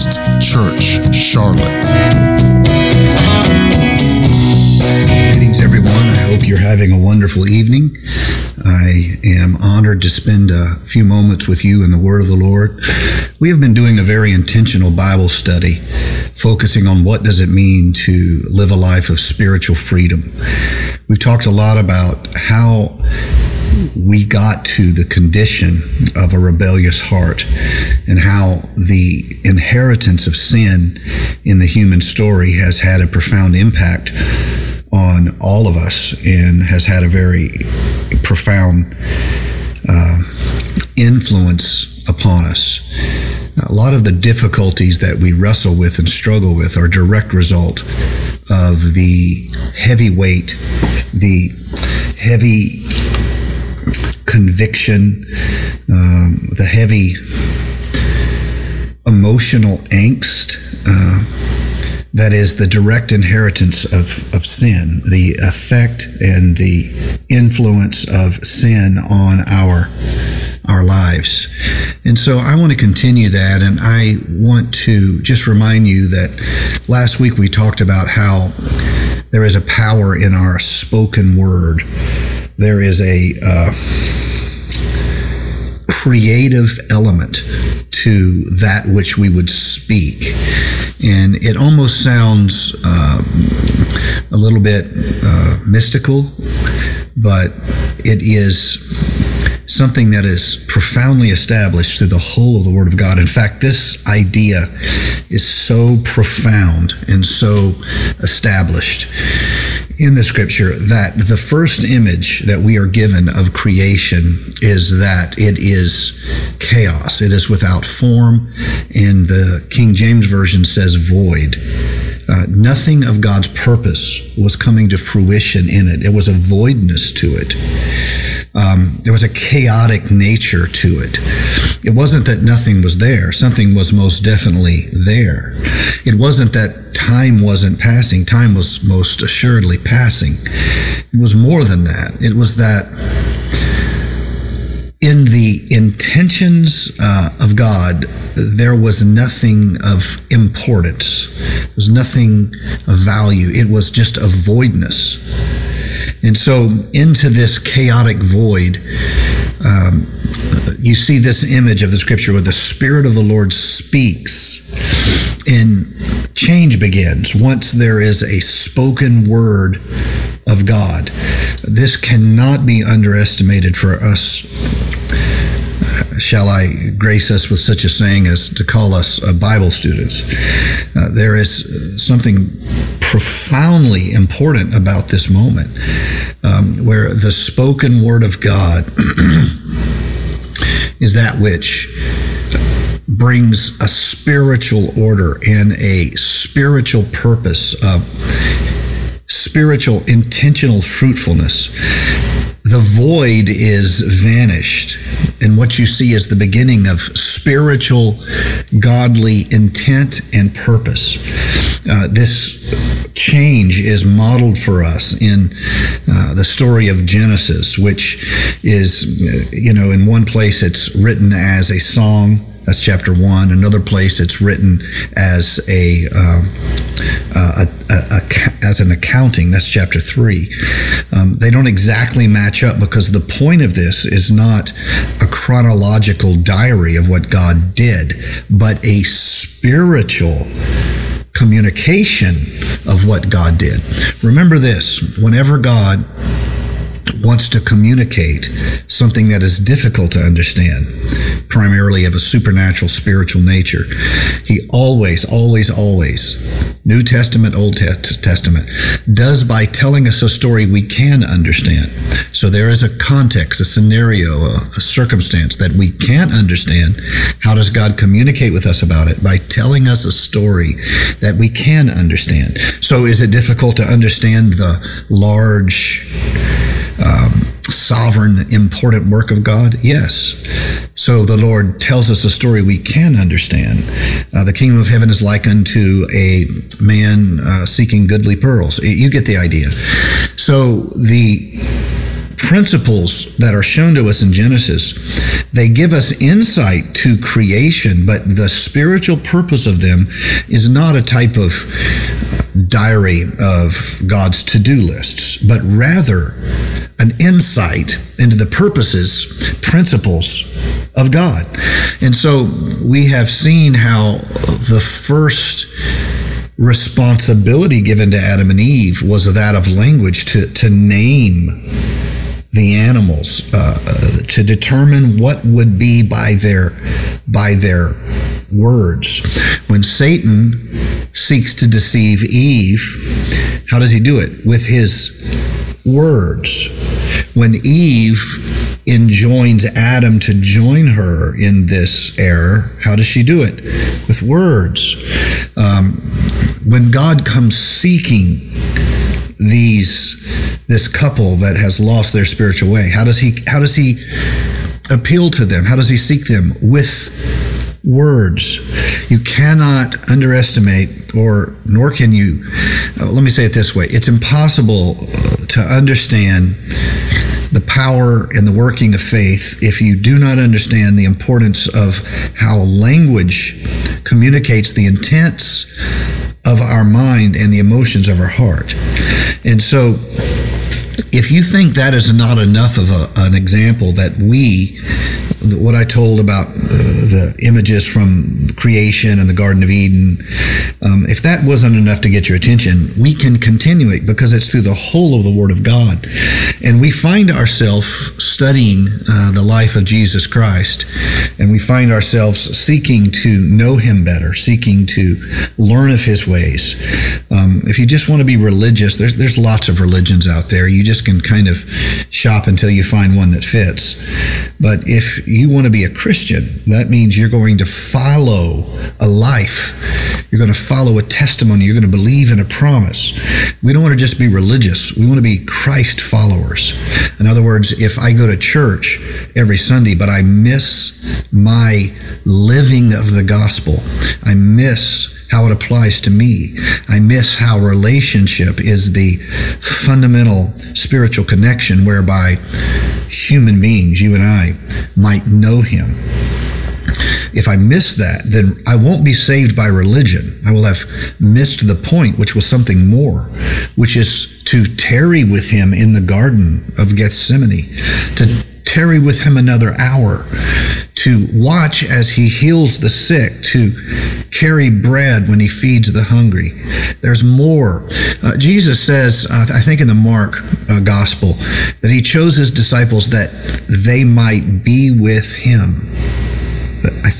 Church Charlotte. Greetings, everyone. I hope you're having a wonderful evening. I am honored to spend a few moments with you in the Word of the Lord. We have been doing a very intentional Bible study, focusing on what does it mean to live a life of spiritual freedom. We've talked a lot about how we got to the condition of a rebellious heart and how the inheritance of sin in the human story has had a profound impact on all of us and has had a very profound uh, influence upon us. A lot of the difficulties that we wrestle with and struggle with are direct result of the heavy weight, the heavy conviction, um, the heavy emotional angst. Uh, that is the direct inheritance of, of sin, the effect and the influence of sin on our our lives. And so I want to continue that and I want to just remind you that last week we talked about how there is a power in our spoken word. There is a uh, creative element to that which we would speak. And it almost sounds uh, a little bit uh, mystical, but it is something that is profoundly established through the whole of the Word of God. In fact, this idea is so profound and so established in the scripture that the first image that we are given of creation is that it is chaos. It is without form, and the King James Version says void. Uh, nothing of God's purpose was coming to fruition in it. It was a voidness to it. Um, there was a chaotic nature to it. It wasn't that nothing was there, something was most definitely there. It wasn't that time wasn't passing, time was most assuredly passing. It was more than that. It was that in the intentions uh, of God, there was nothing of importance. There was nothing of value. It was just a voidness. And so, into this chaotic void, um, you see this image of the scripture where the Spirit of the Lord speaks and change begins once there is a spoken word of God. This cannot be underestimated for us. Uh, shall I grace us with such a saying as to call us uh, Bible students? Uh, there is something profoundly important about this moment um, where the spoken word of God is that which brings a spiritual order and a spiritual purpose, of spiritual intentional fruitfulness. The void is vanished, and what you see is the beginning of spiritual, godly intent and purpose. Uh, this change is modeled for us in uh, the story of Genesis, which is, uh, you know, in one place it's written as a song. That's chapter one. Another place it's written as a, um, a, a, a, as an accounting. That's chapter three. Um, they don't exactly match up because the point of this is not a chronological diary of what God did, but a spiritual communication of what God did. Remember this whenever God wants to communicate something that is difficult to understand, primarily of a supernatural spiritual nature, he always, always, always, New Testament, Old Testament, does by telling us a story we can understand. So there is a context, a scenario, a, a circumstance that we can't understand. How does God communicate with us about it? By telling us a story that we can understand. So is it difficult to understand the large um, sovereign, important work of God? Yes. So the Lord tells us a story we can understand. Uh, the kingdom of heaven is like unto a man uh, seeking goodly pearls. You get the idea. So the principles that are shown to us in Genesis, they give us insight to creation, but the spiritual purpose of them is not a type of diary of God's to do lists, but rather an insight into the purposes, principles of God. And so we have seen how the first responsibility given to Adam and Eve was that of language to, to name the animals, uh, to determine what would be by their by their words. When Satan seeks to deceive Eve, how does he do it? With his words. When Eve enjoins Adam to join her in this error, how does she do it? With words. Um, when God comes seeking these this couple that has lost their spiritual way, how does he how does he appeal to them? How does he seek them? With words. You cannot underestimate, or nor can you. Uh, let me say it this way: It's impossible to understand the power and the working of faith if you do not understand the importance of how language communicates the intents of our mind and the emotions of our heart. And so, if you think that is not enough of a, an example that we what I told about uh, the images from creation and the Garden of Eden, um, if that wasn't enough to get your attention, we can continue it because it's through the whole of the Word of God. And we find ourselves studying uh, the life of Jesus Christ, and we find ourselves seeking to know Him better, seeking to learn of His ways. Um, if you just want to be religious, there's, there's lots of religions out there. You just can kind of shop until you find one that fits. But if you want to be a Christian, that means you're going to follow a life. You're going to follow a testimony. You're going to believe in a promise. We don't want to just be religious. We want to be Christ followers. In other words, if I go to church every Sunday, but I miss my living of the gospel, I miss how it applies to me. I miss how relationship is the fundamental spiritual connection whereby human beings, you and I, might know Him. If I miss that, then I won't be saved by religion. I will have missed the point, which was something more, which is to tarry with Him in the Garden of Gethsemane, to tarry with Him another hour, to watch as He heals the sick, to carry bread when he feeds the hungry. There's more. Uh, Jesus says, uh, I think in the Mark uh, gospel, that he chose his disciples that they might be with him.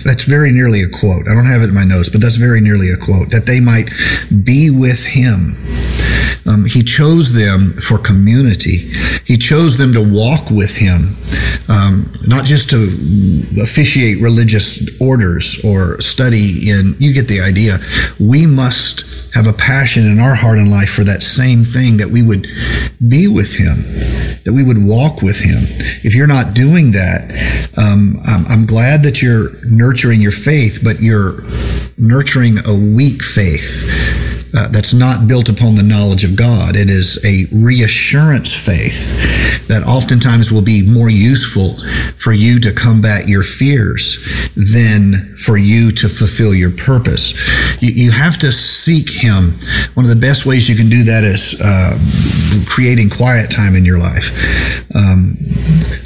That's very nearly a quote. I don't have it in my notes, but that's very nearly a quote. That they might be with him. Um, he chose them for community. He chose them to walk with him, um, not just to officiate religious orders or study in. You get the idea. We must have a passion in our heart and life for that same thing that we would be with him that we would walk with him if you're not doing that um, I'm, I'm glad that you're nurturing your faith but you're nurturing a weak faith uh, that's not built upon the knowledge of God. It is a reassurance faith that oftentimes will be more useful for you to combat your fears than for you to fulfill your purpose. You, you have to seek Him. One of the best ways you can do that is uh, creating quiet time in your life. Um,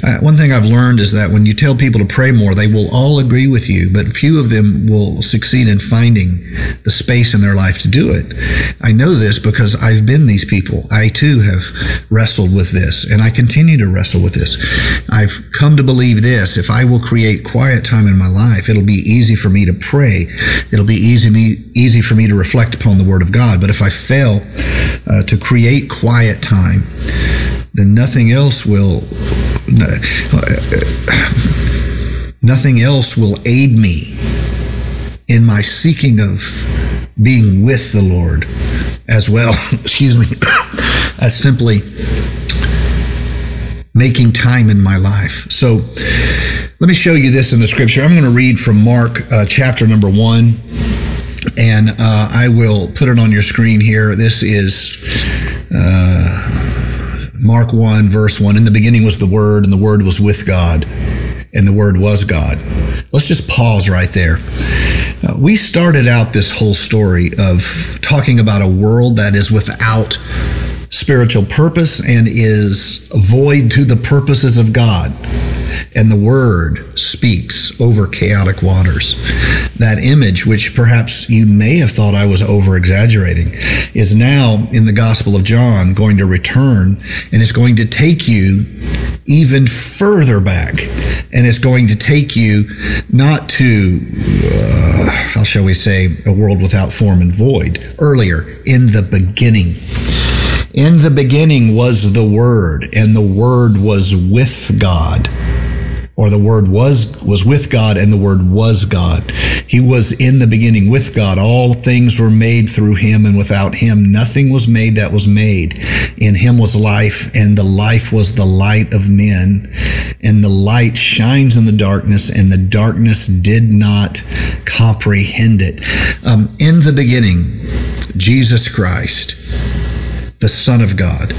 uh, one thing I've learned is that when you tell people to pray more, they will all agree with you, but few of them will succeed in finding the space in their life to do it. I know this because I've been these people. I too have wrestled with this, and I continue to wrestle with this. I've come to believe this if I will create quiet time in my life, it'll be easy for me to pray. It'll be easy, me, easy for me to reflect upon the Word of God. But if I fail uh, to create quiet time, then nothing else will. Nothing else will aid me in my seeking of being with the Lord as well, excuse me, as simply making time in my life. So let me show you this in the scripture. I'm going to read from Mark uh, chapter number one, and uh, I will put it on your screen here. This is uh, Mark 1, verse 1 In the beginning was the Word, and the Word was with God, and the Word was God. Let's just pause right there. Uh, we started out this whole story of talking about a world that is without spiritual purpose and is void to the purposes of God and the word speaks over chaotic waters. That image, which perhaps you may have thought I was over exaggerating, is now in the Gospel of John going to return and it's going to take you even further back. And it's going to take you not to, uh, how shall we say, a world without form and void, earlier, in the beginning. In the beginning was the Word, and the Word was with God or the word was was with God and the word was God. He was in the beginning with God. All things were made through him and without him nothing was made that was made. In him was life and the life was the light of men and the light shines in the darkness and the darkness did not comprehend it. Um, in the beginning, Jesus Christ, the Son of God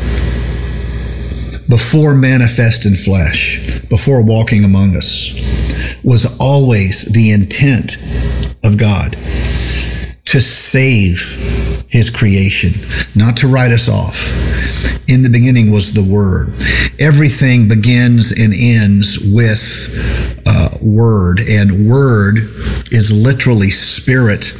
before manifest in flesh, before walking among us, was always the intent of God to save his creation, not to write us off. In the beginning was the Word. Everything begins and ends with uh, Word, and Word is literally spirit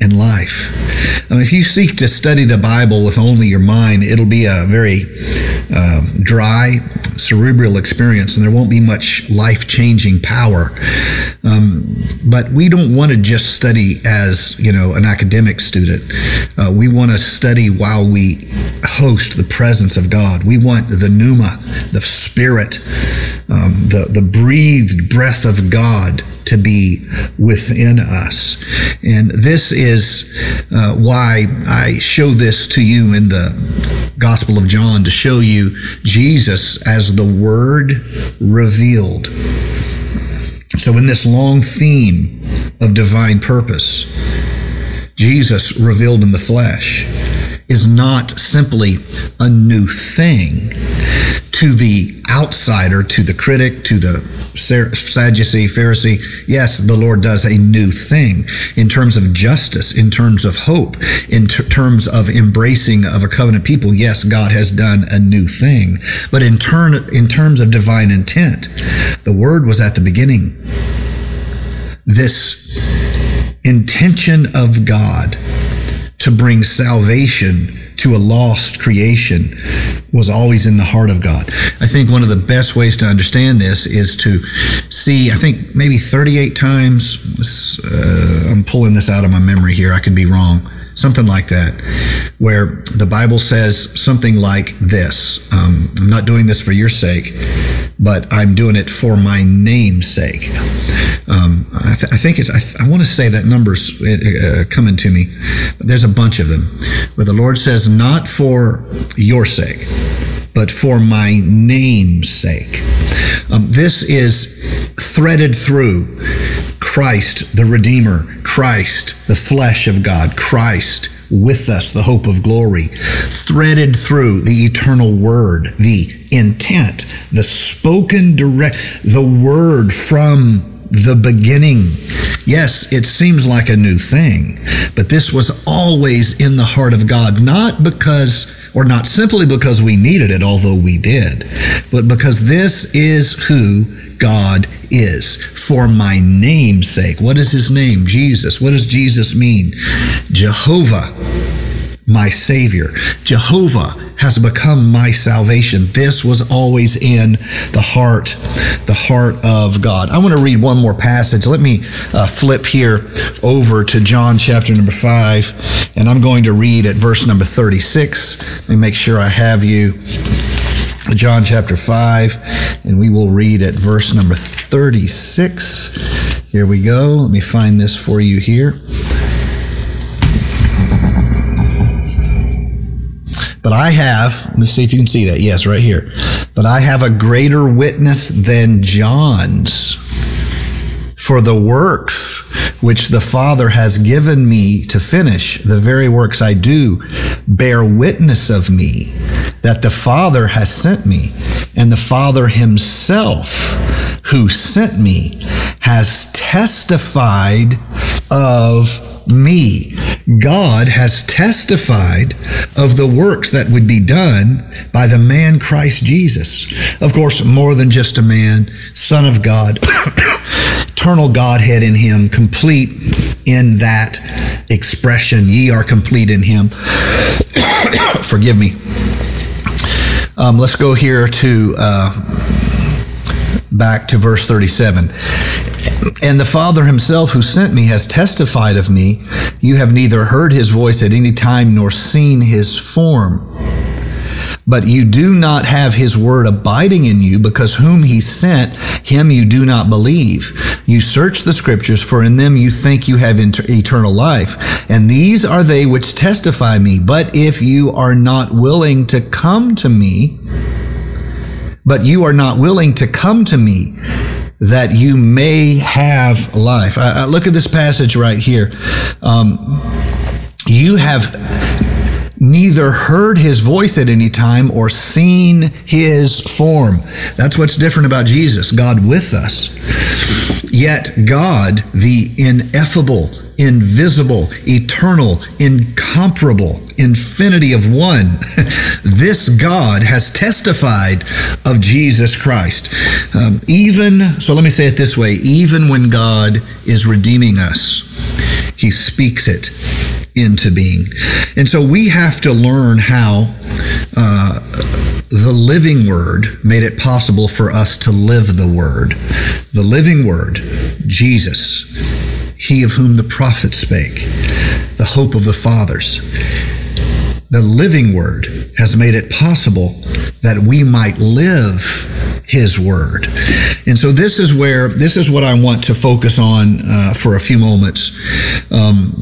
and life. If you seek to study the Bible with only your mind, it'll be a very uh, dry, cerebral experience, and there won't be much life changing power. Um, but we don't want to just study as you know an academic student. Uh, we want to study while we host the presence of God. We want the pneuma, the Spirit, um, the the breathed breath of God to be within us. And this is uh, why I show this to you in the Gospel of John to show you Jesus as the Word revealed. So, in this long theme of divine purpose, Jesus revealed in the flesh is not simply a new thing to the outsider, to the critic, to the Sadducee, Pharisee. Yes, the Lord does a new thing in terms of justice, in terms of hope, in ter- terms of embracing of a covenant people. Yes, God has done a new thing. But in turn, in terms of divine intent, the word was at the beginning. This intention of God to bring salvation to a lost creation was always in the heart of God. I think one of the best ways to understand this is to see, I think maybe 38 times, uh, I'm pulling this out of my memory here, I could be wrong, something like that, where the Bible says something like this um, I'm not doing this for your sake, but I'm doing it for my name's sake. Um, I, th- I, think it's, I, th- I want to say that number's uh, coming to me, but there's a bunch of them where the Lord says, not for your sake, but for my name's sake. Um, this is threaded through Christ, the Redeemer, Christ, the flesh of God, Christ with us, the hope of glory, threaded through the eternal word, the intent, the spoken direct, the word from the beginning. Yes, it seems like a new thing, but this was always in the heart of God, not because or not simply because we needed it, although we did, but because this is who God is for my name's sake. What is his name? Jesus. What does Jesus mean? Jehovah, my Savior. Jehovah has become my salvation. This was always in the heart, the heart of God. I want to read one more passage. Let me uh, flip here over to John chapter number five, and I'm going to read at verse number 36. Let me make sure I have you. John chapter 5, and we will read at verse number 36. Here we go. Let me find this for you here. But I have, let me see if you can see that. Yes, right here. But I have a greater witness than John's for the works which the Father has given me to finish, the very works I do, bear witness of me that the Father has sent me, and the Father himself who sent me has testified of me. God has testified of the works that would be done by the man Christ Jesus. Of course, more than just a man, Son of God, eternal Godhead in him, complete in that expression. Ye are complete in him. Forgive me. Um, let's go here to uh, back to verse 37. And the Father himself who sent me has testified of me. You have neither heard his voice at any time nor seen his form. But you do not have his word abiding in you because whom he sent, him you do not believe. You search the scriptures, for in them you think you have eternal life. And these are they which testify me. But if you are not willing to come to me, but you are not willing to come to me, that you may have life. I, I look at this passage right here. Um, you have neither heard his voice at any time or seen his form. That's what's different about Jesus, God with us. Yet God, the ineffable, invisible, eternal, incomparable, infinity of one. this God has testified of Jesus Christ. Um, even, so let me say it this way even when God is redeeming us, he speaks it into being. And so we have to learn how uh, the living word made it possible for us to live the word. The living word, Jesus, he of whom the prophet spake, the hope of the fathers. The living word has made it possible that we might live his word. And so this is where this is what i want to focus on uh, for a few moments. Um,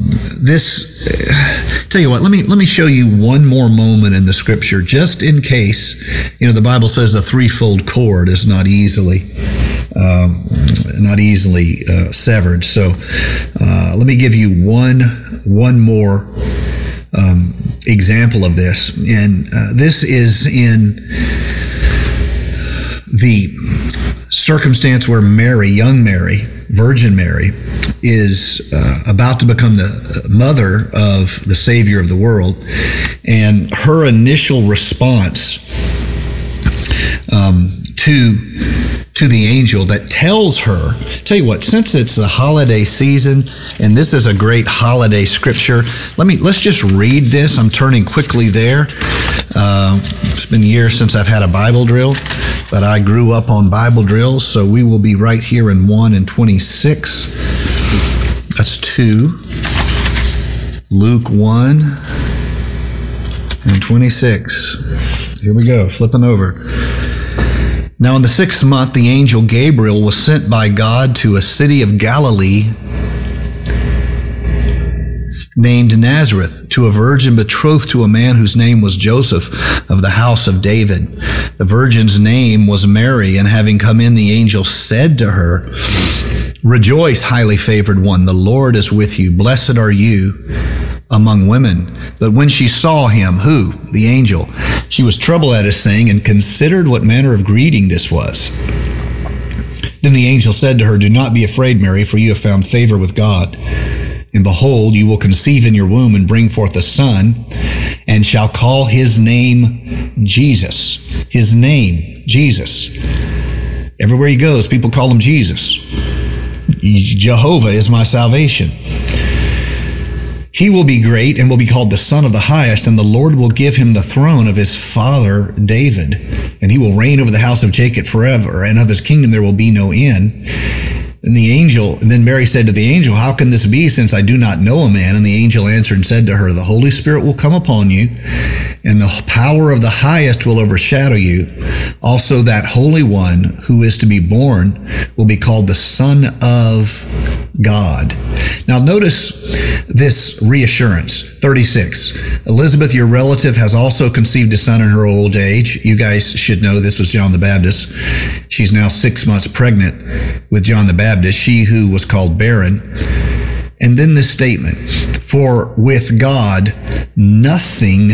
this uh, tell you what let me let me show you one more moment in the scripture just in case you know the bible says a threefold cord is not easily um, not easily uh, severed so uh, let me give you one one more um, example of this. And uh, this is in the circumstance where Mary, young Mary, Virgin Mary, is uh, about to become the mother of the Savior of the world. And her initial response um, to to the angel that tells her, tell you what, since it's the holiday season and this is a great holiday scripture, let me let's just read this. I'm turning quickly there. Uh, it's been years since I've had a Bible drill, but I grew up on Bible drills, so we will be right here in 1 and 26. That's 2. Luke 1 and 26. Here we go, flipping over. Now, in the sixth month, the angel Gabriel was sent by God to a city of Galilee named Nazareth to a virgin betrothed to a man whose name was Joseph of the house of David. The virgin's name was Mary, and having come in, the angel said to her, Rejoice, highly favored one, the Lord is with you. Blessed are you among women. But when she saw him, who? The angel, she was troubled at his saying and considered what manner of greeting this was. Then the angel said to her, Do not be afraid, Mary, for you have found favor with God. And behold, you will conceive in your womb and bring forth a son, and shall call his name Jesus. His name, Jesus. Everywhere he goes, people call him Jesus. Jehovah is my salvation. He will be great and will be called the Son of the Highest, and the Lord will give him the throne of his father David, and he will reign over the house of Jacob forever, and of his kingdom there will be no end. And the angel, and then Mary said to the angel, How can this be since I do not know a man? And the angel answered and said to her, The Holy Spirit will come upon you, and the power of the highest will overshadow you. Also, that Holy One who is to be born will be called the Son of God. Now, notice this reassurance 36. Elizabeth, your relative, has also conceived a son in her old age. You guys should know this was John the Baptist. She's now six months pregnant with John the Baptist, she who was called barren. And then this statement For with God, nothing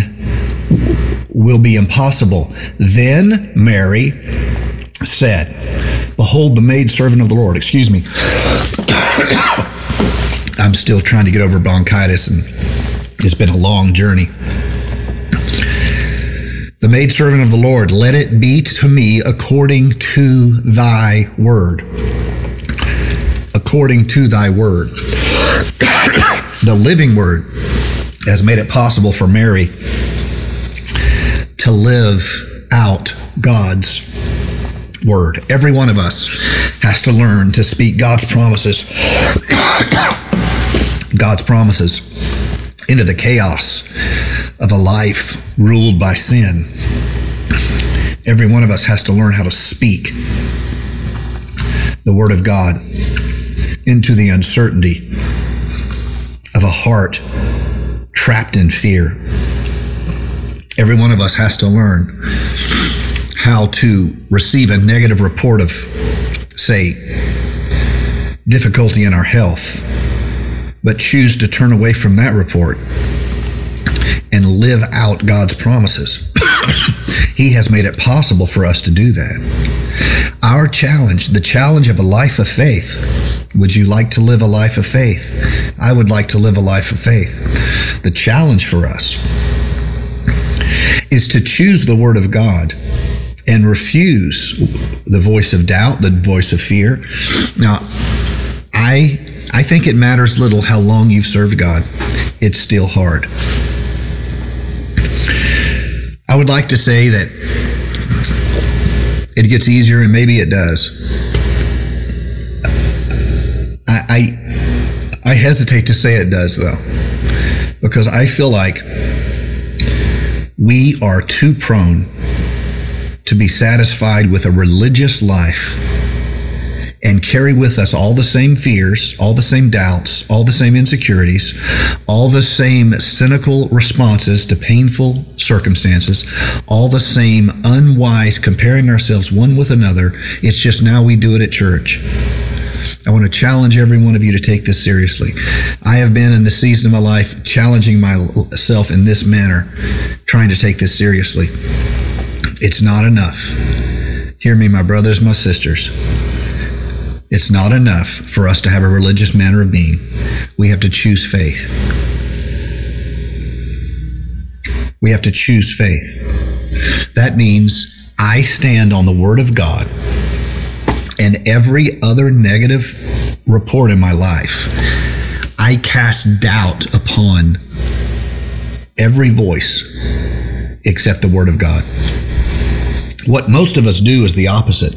will be impossible. Then Mary said, Behold, the maid servant of the Lord. Excuse me. I'm still trying to get over bronchitis, and it's been a long journey. The maid servant of the Lord, let it be to me according to thy word. According to thy word. the living word has made it possible for Mary to live out God's word. Every one of us has to learn to speak God's promises, God's promises into the chaos of a life ruled by sin. Every one of us has to learn how to speak the word of God into the uncertainty of a heart trapped in fear. Every one of us has to learn how to receive a negative report of, say, difficulty in our health, but choose to turn away from that report and live out God's promises. he has made it possible for us to do that. Our challenge, the challenge of a life of faith, would you like to live a life of faith? I would like to live a life of faith. The challenge for us is to choose the Word of God and refuse the voice of doubt, the voice of fear. Now, I I think it matters little how long you've served God. It's still hard. I would like to say that it gets easier, and maybe it does. I, I, I hesitate to say it does, though, because I feel like we are too prone to be satisfied with a religious life and carry with us all the same fears, all the same doubts, all the same insecurities, all the same cynical responses to painful circumstances, all the same unwise comparing ourselves one with another. It's just now we do it at church. I want to challenge every one of you to take this seriously. I have been in the season of my life challenging myself in this manner, trying to take this seriously. It's not enough. Hear me, my brothers, my sisters. It's not enough for us to have a religious manner of being. We have to choose faith. We have to choose faith. That means I stand on the Word of God and every other negative report in my life. I cast doubt upon every voice except the Word of God. What most of us do is the opposite.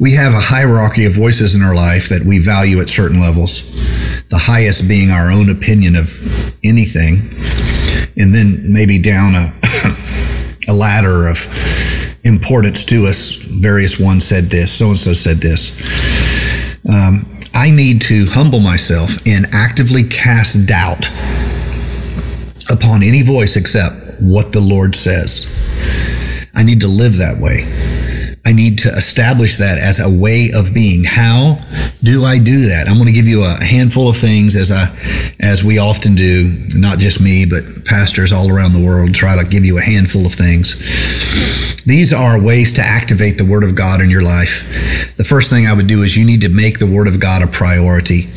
We have a hierarchy of voices in our life that we value at certain levels, the highest being our own opinion of anything, and then maybe down a, a ladder of importance to us. Various ones said this, so and so said this. Um, I need to humble myself and actively cast doubt upon any voice except what the Lord says. I need to live that way. I need to establish that as a way of being. How do I do that? I'm going to give you a handful of things as I, as we often do, not just me, but pastors all around the world try to give you a handful of things. These are ways to activate the Word of God in your life. The first thing I would do is you need to make the Word of God a priority.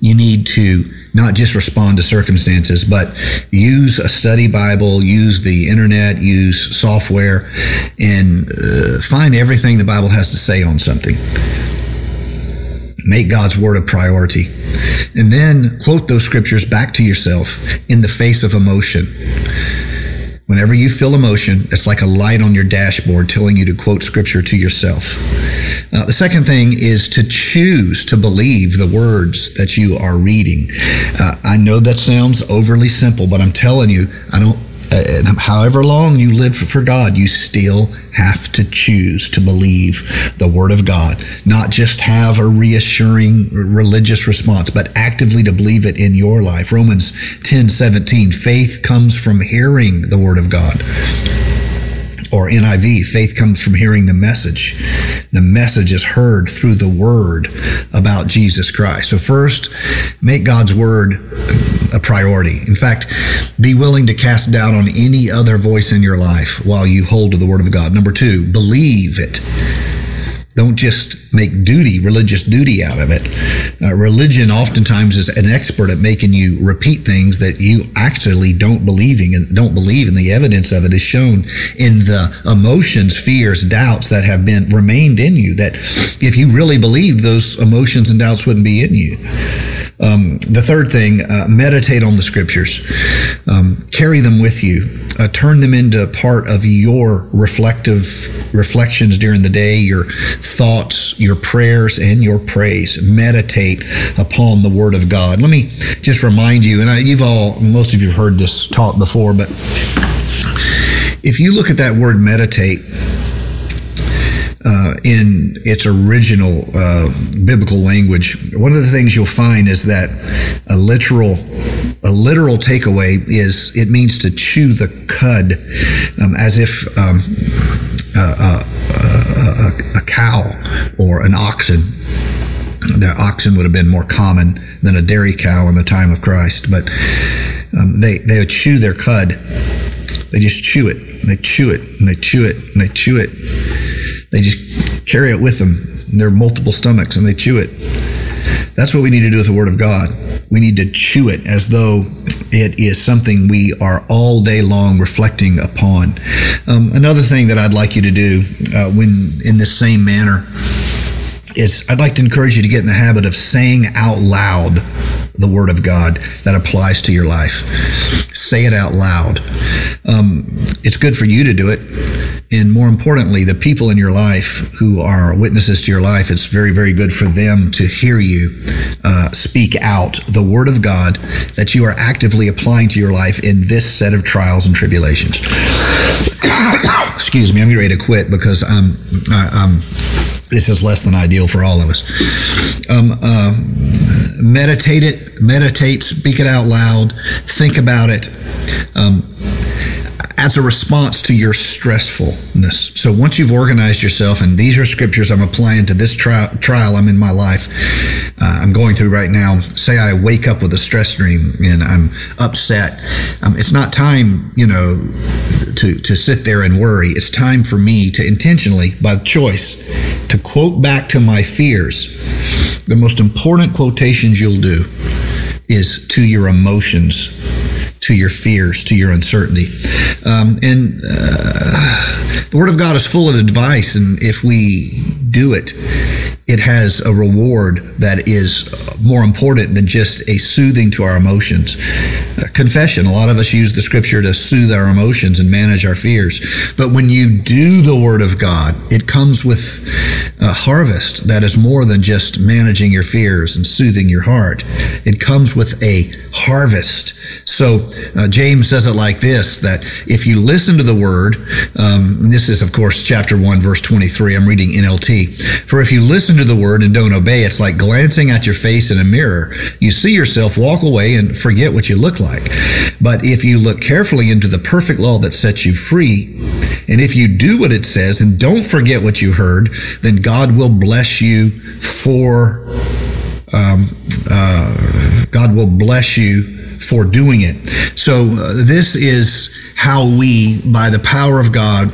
You need to not just respond to circumstances, but use a study Bible, use the internet, use software, and uh, find everything the Bible has to say on something. Make God's word a priority. And then quote those scriptures back to yourself in the face of emotion. Whenever you feel emotion, it's like a light on your dashboard telling you to quote scripture to yourself. Uh, the second thing is to choose to believe the words that you are reading. Uh, I know that sounds overly simple, but I'm telling you, I don't uh, however long you live for God, you still have to choose to believe the Word of God, not just have a reassuring religious response, but actively to believe it in your life. Romans 10 17, faith comes from hearing the Word of God. Or NIV, faith comes from hearing the message. The message is heard through the word about Jesus Christ. So, first, make God's word a priority. In fact, be willing to cast doubt on any other voice in your life while you hold to the word of God. Number two, believe it. Don't just make duty, religious duty out of it. Uh, religion oftentimes is an expert at making you repeat things that you actually don't believing and don't believe, and the evidence of it is shown in the emotions, fears, doubts that have been remained in you. That if you really believed, those emotions and doubts wouldn't be in you. Um, the third thing, uh, meditate on the scriptures. Um, carry them with you. Uh, turn them into part of your reflective reflections during the day, your thoughts, your prayers, and your praise. Meditate upon the Word of God. Let me just remind you, and I, you've all, most of you have heard this taught before, but if you look at that word meditate, uh, in its original uh, biblical language, one of the things you'll find is that a literal a literal takeaway is it means to chew the cud, um, as if um, a, a, a, a cow or an oxen. The oxen would have been more common than a dairy cow in the time of Christ, but um, they they would chew their cud. They just chew it. They chew it and they chew it and they chew it they just carry it with them. There are multiple stomachs and they chew it. That's what we need to do with the Word of God. We need to chew it as though it is something we are all day long reflecting upon. Um, another thing that I'd like you to do uh, when in this same manner is I'd like to encourage you to get in the habit of saying out loud the Word of God that applies to your life. Say it out loud. Um, it's good for you to do it. And more importantly, the people in your life who are witnesses to your life, it's very, very good for them to hear you uh, speak out the Word of God that you are actively applying to your life in this set of trials and tribulations. Excuse me, I'm ready to quit because um, I, um, this is less than ideal for all of us. Um, uh, meditate it, meditate, speak it out loud, think about it. Um, as a response to your stressfulness. So once you've organized yourself, and these are scriptures I'm applying to this trial, trial I'm in my life, uh, I'm going through right now. Say I wake up with a stress dream and I'm upset. Um, it's not time, you know, to, to sit there and worry. It's time for me to intentionally, by choice, to quote back to my fears. The most important quotations you'll do is to your emotions to your fears, to your uncertainty. Um, and uh, the Word of God is full of advice, and if we do it, it has a reward that is more important than just a soothing to our emotions. Uh, confession, a lot of us use the scripture to soothe our emotions and manage our fears. But when you do the Word of God, it comes with a harvest that is more than just managing your fears and soothing your heart. It comes with a harvest. So uh, James says it like this that if you listen to the Word, um, this is, of course, chapter 1, verse 23. I'm reading NLT. For if you listen to the Word and don't obey, it's like glancing at your face in a mirror. You see yourself, walk away, and forget what you look like. But if you look carefully into the perfect law that sets you free, and if you do what it says and don't forget what you heard, then God will bless you for, um, uh, God will bless you for doing it. So uh, this is how we, by the power of God,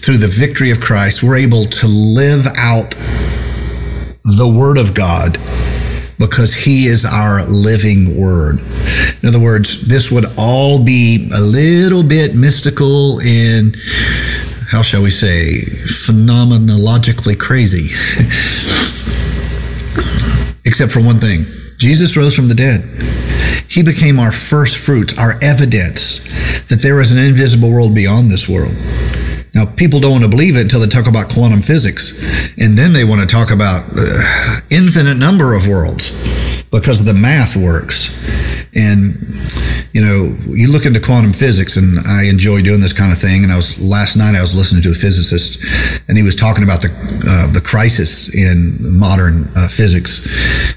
through the victory of Christ, we're able to live out the Word of God because He is our living Word. In other words, this would all be a little bit mystical and, how shall we say, phenomenologically crazy. Except for one thing Jesus rose from the dead. He became our first fruits, our evidence that there is an invisible world beyond this world. Now, people don't want to believe it until they talk about quantum physics. And then they want to talk about uh, infinite number of worlds because the math works. And you know, you look into quantum physics, and I enjoy doing this kind of thing. And I was last night I was listening to a physicist, and he was talking about the uh, the crisis in modern uh, physics,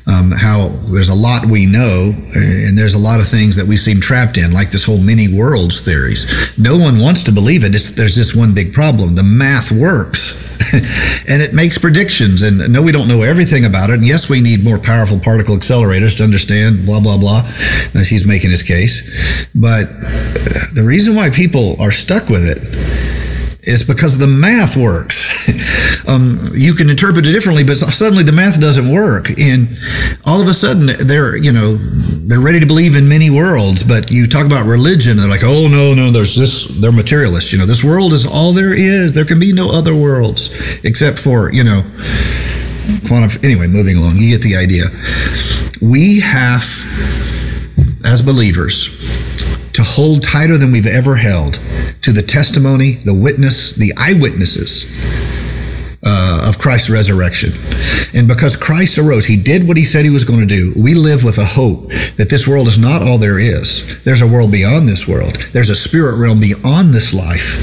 um, how there's a lot we know, and there's a lot of things that we seem trapped in, like this whole many worlds theories. No one wants to believe it. It's, there's just one big problem: the math works. and it makes predictions. And no, we don't know everything about it. And yes, we need more powerful particle accelerators to understand blah, blah, blah. That he's making his case. But the reason why people are stuck with it is because the math works. um, you can interpret it differently, but suddenly the math doesn't work, and all of a sudden they're you know they're ready to believe in many worlds. But you talk about religion, they're like, oh no, no, there's this. They're materialists. You know, this world is all there is. There can be no other worlds except for you know quantum. Anyway, moving along, you get the idea. We have, as believers, to hold tighter than we've ever held to the testimony, the witness, the eyewitnesses uh, of Christ's resurrection. And because Christ arose, he did what he said he was going to do. We live with a hope that this world is not all there is. There's a world beyond this world, there's a spirit realm beyond this life.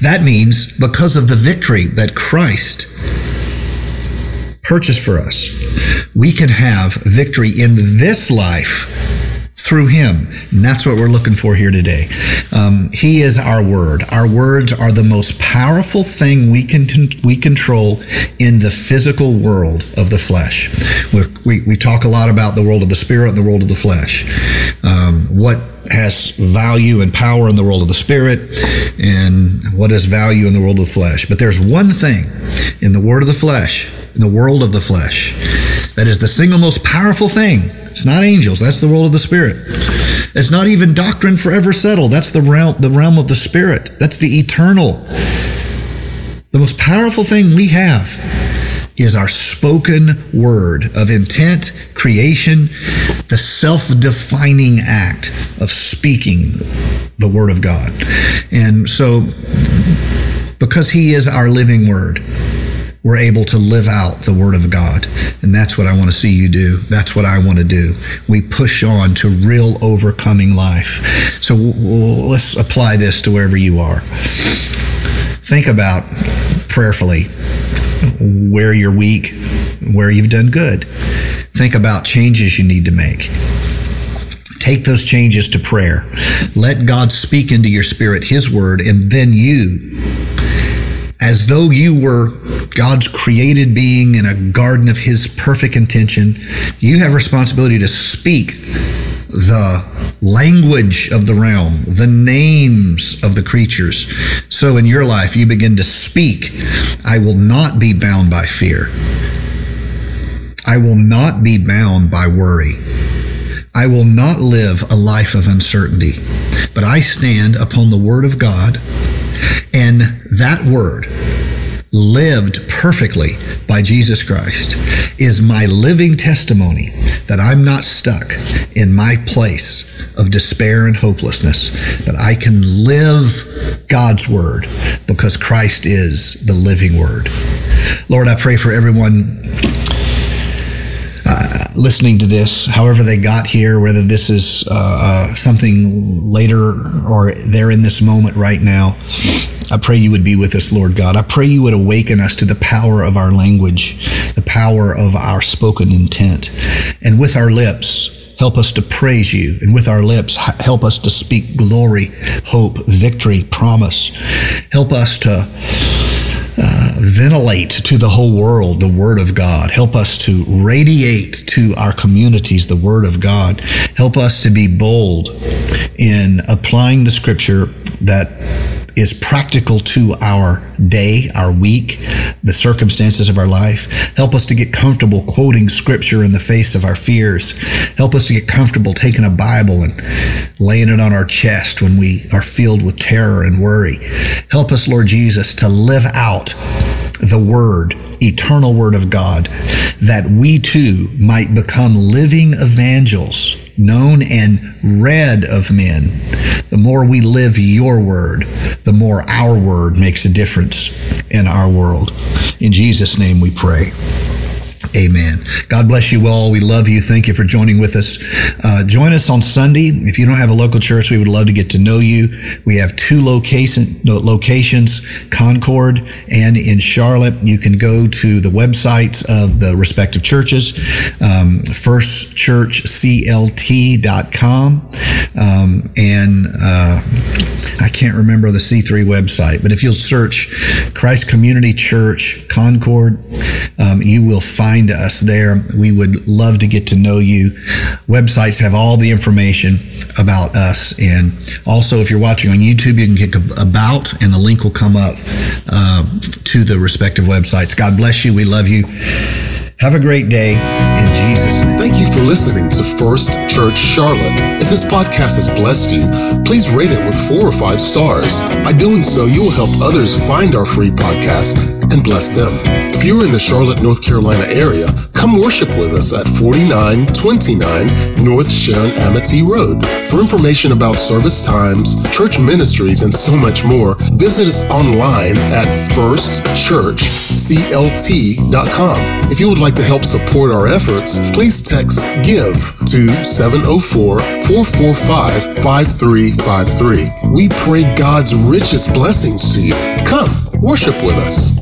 That means because of the victory that Christ purchased for us, we can have victory in this life through him. And that's what we're looking for here today. Um, he is our word. Our words are the most powerful thing we can we control in the physical world of the flesh. We're, we we talk a lot about the world of the spirit and the world of the flesh. Um, what has value and power in the world of the spirit and what has value in the world of the flesh. But there's one thing in the word of the flesh, in the world of the flesh, that is the single most powerful thing it's not angels. That's the world of the spirit. It's not even doctrine forever settled. That's the realm, the realm of the spirit. That's the eternal. The most powerful thing we have is our spoken word of intent, creation, the self defining act of speaking the word of God. And so, because He is our living word, we're able to live out the Word of God. And that's what I want to see you do. That's what I want to do. We push on to real overcoming life. So let's apply this to wherever you are. Think about prayerfully where you're weak, where you've done good. Think about changes you need to make. Take those changes to prayer. Let God speak into your spirit His word, and then you as though you were God's created being in a garden of His perfect intention. You have responsibility to speak the language of the realm, the names of the creatures. So in your life, you begin to speak, I will not be bound by fear. I will not be bound by worry. I will not live a life of uncertainty, but I stand upon the word of God and that word, lived perfectly by Jesus Christ, is my living testimony that I'm not stuck in my place of despair and hopelessness, that I can live God's word because Christ is the living word. Lord, I pray for everyone uh, listening to this, however they got here, whether this is uh, uh, something later or they're in this moment right now. I pray you would be with us, Lord God. I pray you would awaken us to the power of our language, the power of our spoken intent. And with our lips, help us to praise you. And with our lips, help us to speak glory, hope, victory, promise. Help us to uh, ventilate to the whole world the Word of God. Help us to radiate to our communities the Word of God. Help us to be bold in applying the Scripture that is practical to our day, our week, the circumstances of our life. Help us to get comfortable quoting scripture in the face of our fears. Help us to get comfortable taking a Bible and laying it on our chest when we are filled with terror and worry. Help us, Lord Jesus, to live out the Word, eternal Word of God, that we too might become living evangels known and read of men, the more we live your word, the more our word makes a difference in our world. In Jesus' name we pray. Amen. God bless you all. We love you. Thank you for joining with us. Uh, join us on Sunday. If you don't have a local church, we would love to get to know you. We have two location, locations, Concord and in Charlotte. You can go to the websites of the respective churches, um, firstchurchclt.com, um, and uh, can't remember the C3 website, but if you'll search Christ Community Church Concord, um, you will find us there. We would love to get to know you. Websites have all the information about us. And also, if you're watching on YouTube, you can click about, and the link will come up uh, to the respective websites. God bless you. We love you. Have a great day in Jesus' name. Thank you for listening to First Church Charlotte. If this podcast has blessed you, please rate it with four or five stars. By doing so, you will help others find our free podcast and bless them. If you're in the Charlotte, North Carolina area, come worship with us at 4929 North Sharon Amity Road. For information about service times, church ministries, and so much more, visit us online at firstchurchclt.com. If you would like to help support our efforts, please text GIVE to 704 445 5353. We pray God's richest blessings to you. Come, worship with us.